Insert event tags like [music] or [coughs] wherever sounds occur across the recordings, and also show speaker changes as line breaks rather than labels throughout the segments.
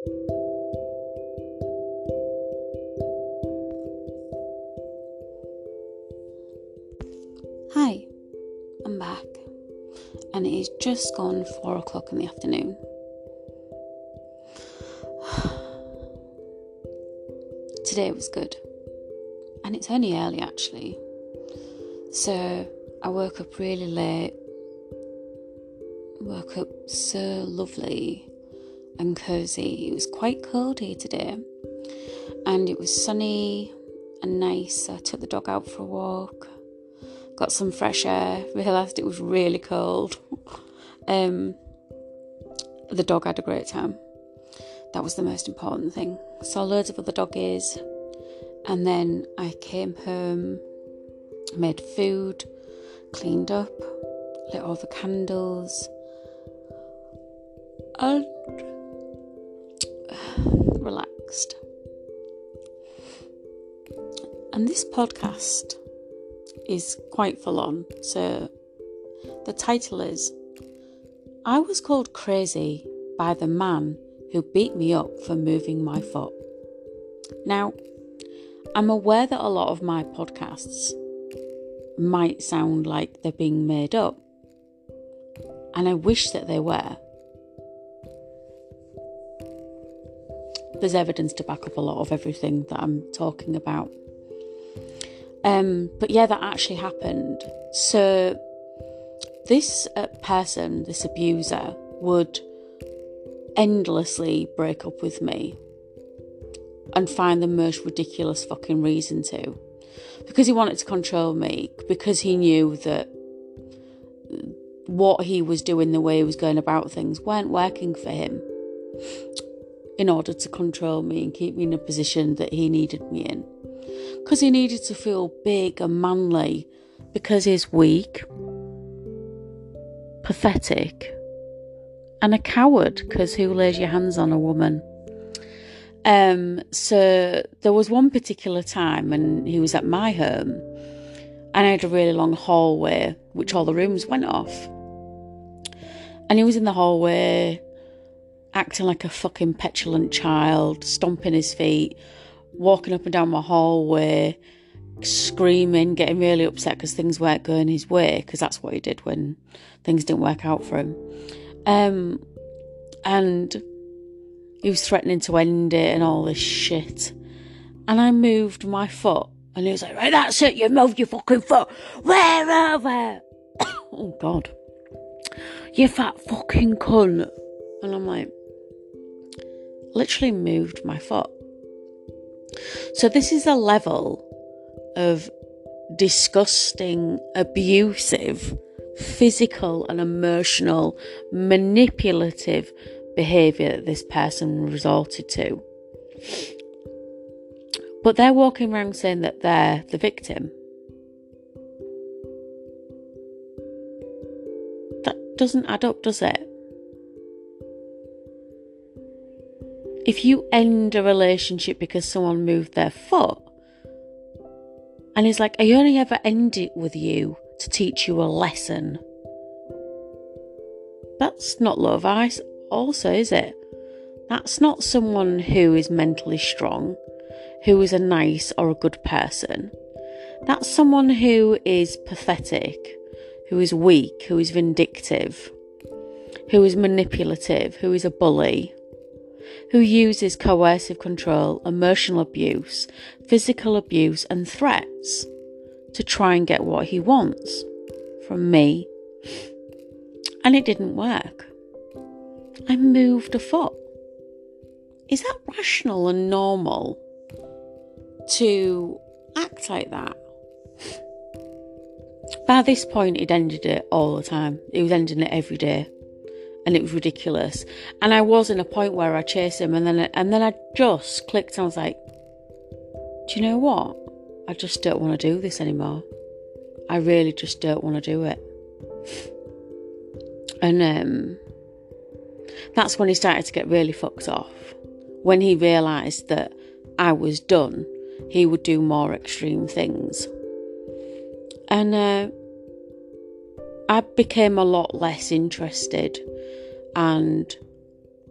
Hi, I'm back, and it is just gone four o'clock in the afternoon. [sighs] Today was good, and it's only early actually, so I woke up really late. Woke up so lovely and cozy. It was quite cold here today, and it was sunny and nice. I took the dog out for a walk got some fresh air, realised it was really cold. [laughs] Um, the dog had a great time. That was the most important thing. Saw loads of other doggies, and then I came home, made food, cleaned up, lit all the candles, and relaxed. And this podcast is quite full on. So the title is I was called crazy by the man who beat me up for moving my foot. Now, I'm aware that a lot of my podcasts might sound like they're being made up, and I wish that they were. There's evidence to back up a lot of everything that I'm talking about. Um, but yeah, that actually happened. So this uh, person, this abuser, would endlessly break up with me and find the most ridiculous fucking reason to. Because he wanted to control me, because he knew that what he was doing, the way he was going about things, weren't working for him in order to control me and keep me in a position that he needed me in because he needed to feel big and manly because he's weak, pathetic, and a coward because who lays your hands on a woman? Um, so there was one particular time and he was at my home and I had a really long hallway which all the rooms went off. And he was in the hallway acting like a fucking petulant child, stomping his feet, walking up and down my hallway, screaming, getting really upset because things weren't going his way, because that's what he did when things didn't work out for him. Um, and he was threatening to end it and all this shit. And I moved my foot, and he was like, "Right, that's it. You moved your fucking foot. Where over?" [coughs] oh God, you fat fucking cunt. And I'm like, literally moved my foot. So, this is a level of disgusting, abusive, physical, and emotional, manipulative behaviour that this person resorted to. But they're walking around saying that they're the victim. That doesn't add up, does it? If you end a relationship because someone moved their foot, and it's like, I only ever end it with you to teach you a lesson. That's not love, I also, is it? That's not someone who is mentally strong, who is a nice or a good person. That's someone who is pathetic, who is weak, who is vindictive, who is manipulative, who is a bully who uses coercive control, emotional abuse, physical abuse, and threats to try and get what he wants from me. And it didn't work. I moved a foot. Is that rational and normal to act like that? By this point, he'd ended it all the time. He was ending it every day and it was ridiculous. And I was in a point where I chased him, and then and then I just clicked, and I was like, "Do you know what? I just don't want to do this anymore. I really just don't want to do it." [sighs] And um, that's when he started to get really fucked off. When he realised that I was done, he would do more extreme things. And uh, I became a lot less interested and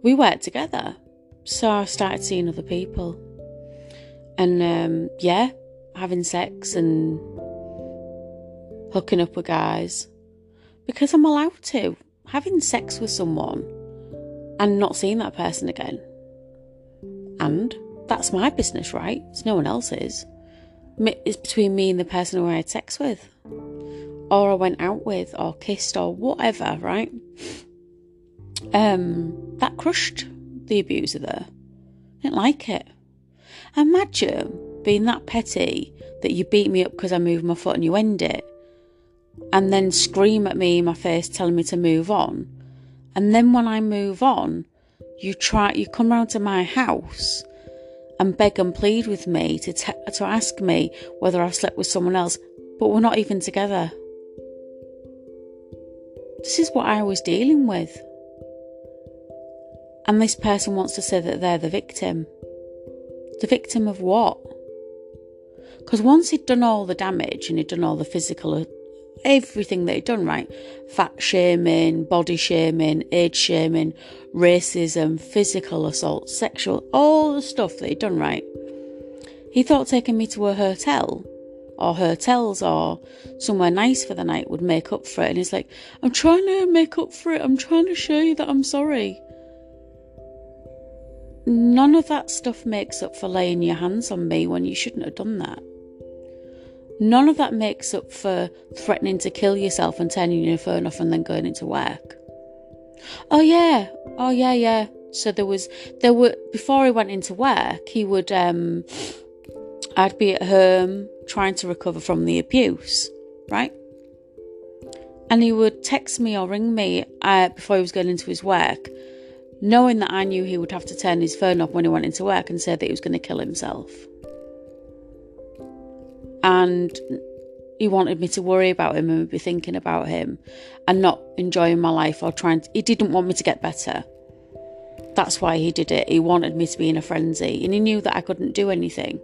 we worked together. So I started seeing other people. And um, yeah, having sex and hooking up with guys. Because I'm allowed to. Having sex with someone and not seeing that person again. And that's my business, right? It's no one else's. It's between me and the person who I had sex with, or I went out with, or kissed, or whatever, right? Um, that crushed the abuser there. I didn't like it. Imagine being that petty that you beat me up because I moved my foot and you end it, and then scream at me in my face telling me to move on. And then when I move on, you try you come round to my house and beg and plead with me to te- to ask me whether I've slept with someone else, but we're not even together. This is what I was dealing with. And this person wants to say that they're the victim. The victim of what? Because once he'd done all the damage and he'd done all the physical, everything that he'd done, right? Fat shaming, body shaming, age shaming, racism, physical assault, sexual, all the stuff that he'd done, right? He thought taking me to a hotel or hotels or somewhere nice for the night would make up for it. And he's like, I'm trying to make up for it. I'm trying to show you that I'm sorry. None of that stuff makes up for laying your hands on me when you shouldn't have done that. None of that makes up for threatening to kill yourself and turning your phone off and then going into work. Oh yeah, oh yeah, yeah. So there was there were before he went into work, he would um I'd be at home trying to recover from the abuse, right? And he would text me or ring me uh, before he was going into his work knowing that I knew he would have to turn his phone off when he went into work and say that he was going to kill himself. And he wanted me to worry about him and be thinking about him and not enjoying my life or trying to, he didn't want me to get better. That's why he did it. He wanted me to be in a frenzy and he knew that I couldn't do anything.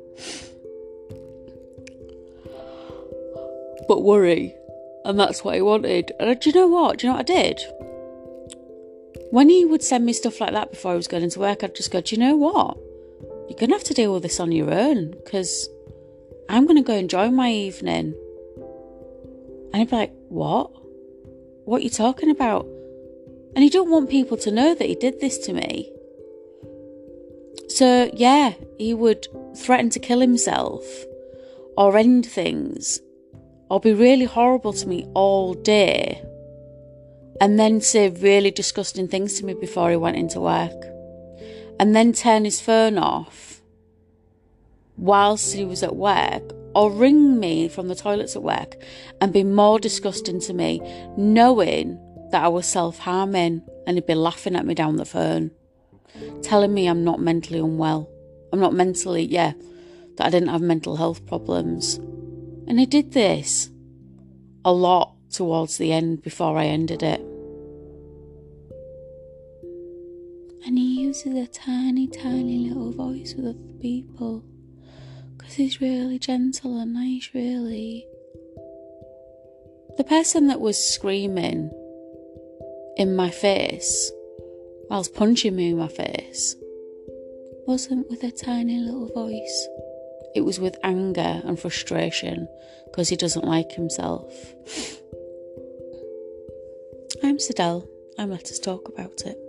But worry. And that's what he wanted. And do you know what? Do you know what I did? when he would send me stuff like that before I was going to work, I'd just go, Do you know what? You're going to have to deal with this on your own because I'm going to go enjoy my evening. And he'd be like, What? What are you talking about? And he don't want people to know that he did this to me. So, yeah, he would threaten to kill himself or end things or be really horrible to me all day and then say really disgusting things to me before he went into work, and then turn his phone off whilst he was at work, or ring me from the toilets at work and be more disgusting to me, knowing that I was self harming, and he'd be laughing at me down the phone, telling me I'm not mentally unwell. I'm not mentally, yeah, that I didn't have mental health problems. And he did this a lot towards the end before I ended it. And he uses a tiny, tiny little voice with other people because he's really gentle and nice, really. The person that was screaming in my face whilst punching me in my face wasn't with a tiny little voice. It was with anger and frustration because he doesn't like himself. I'm Sidel. I'm Let Us Talk About It.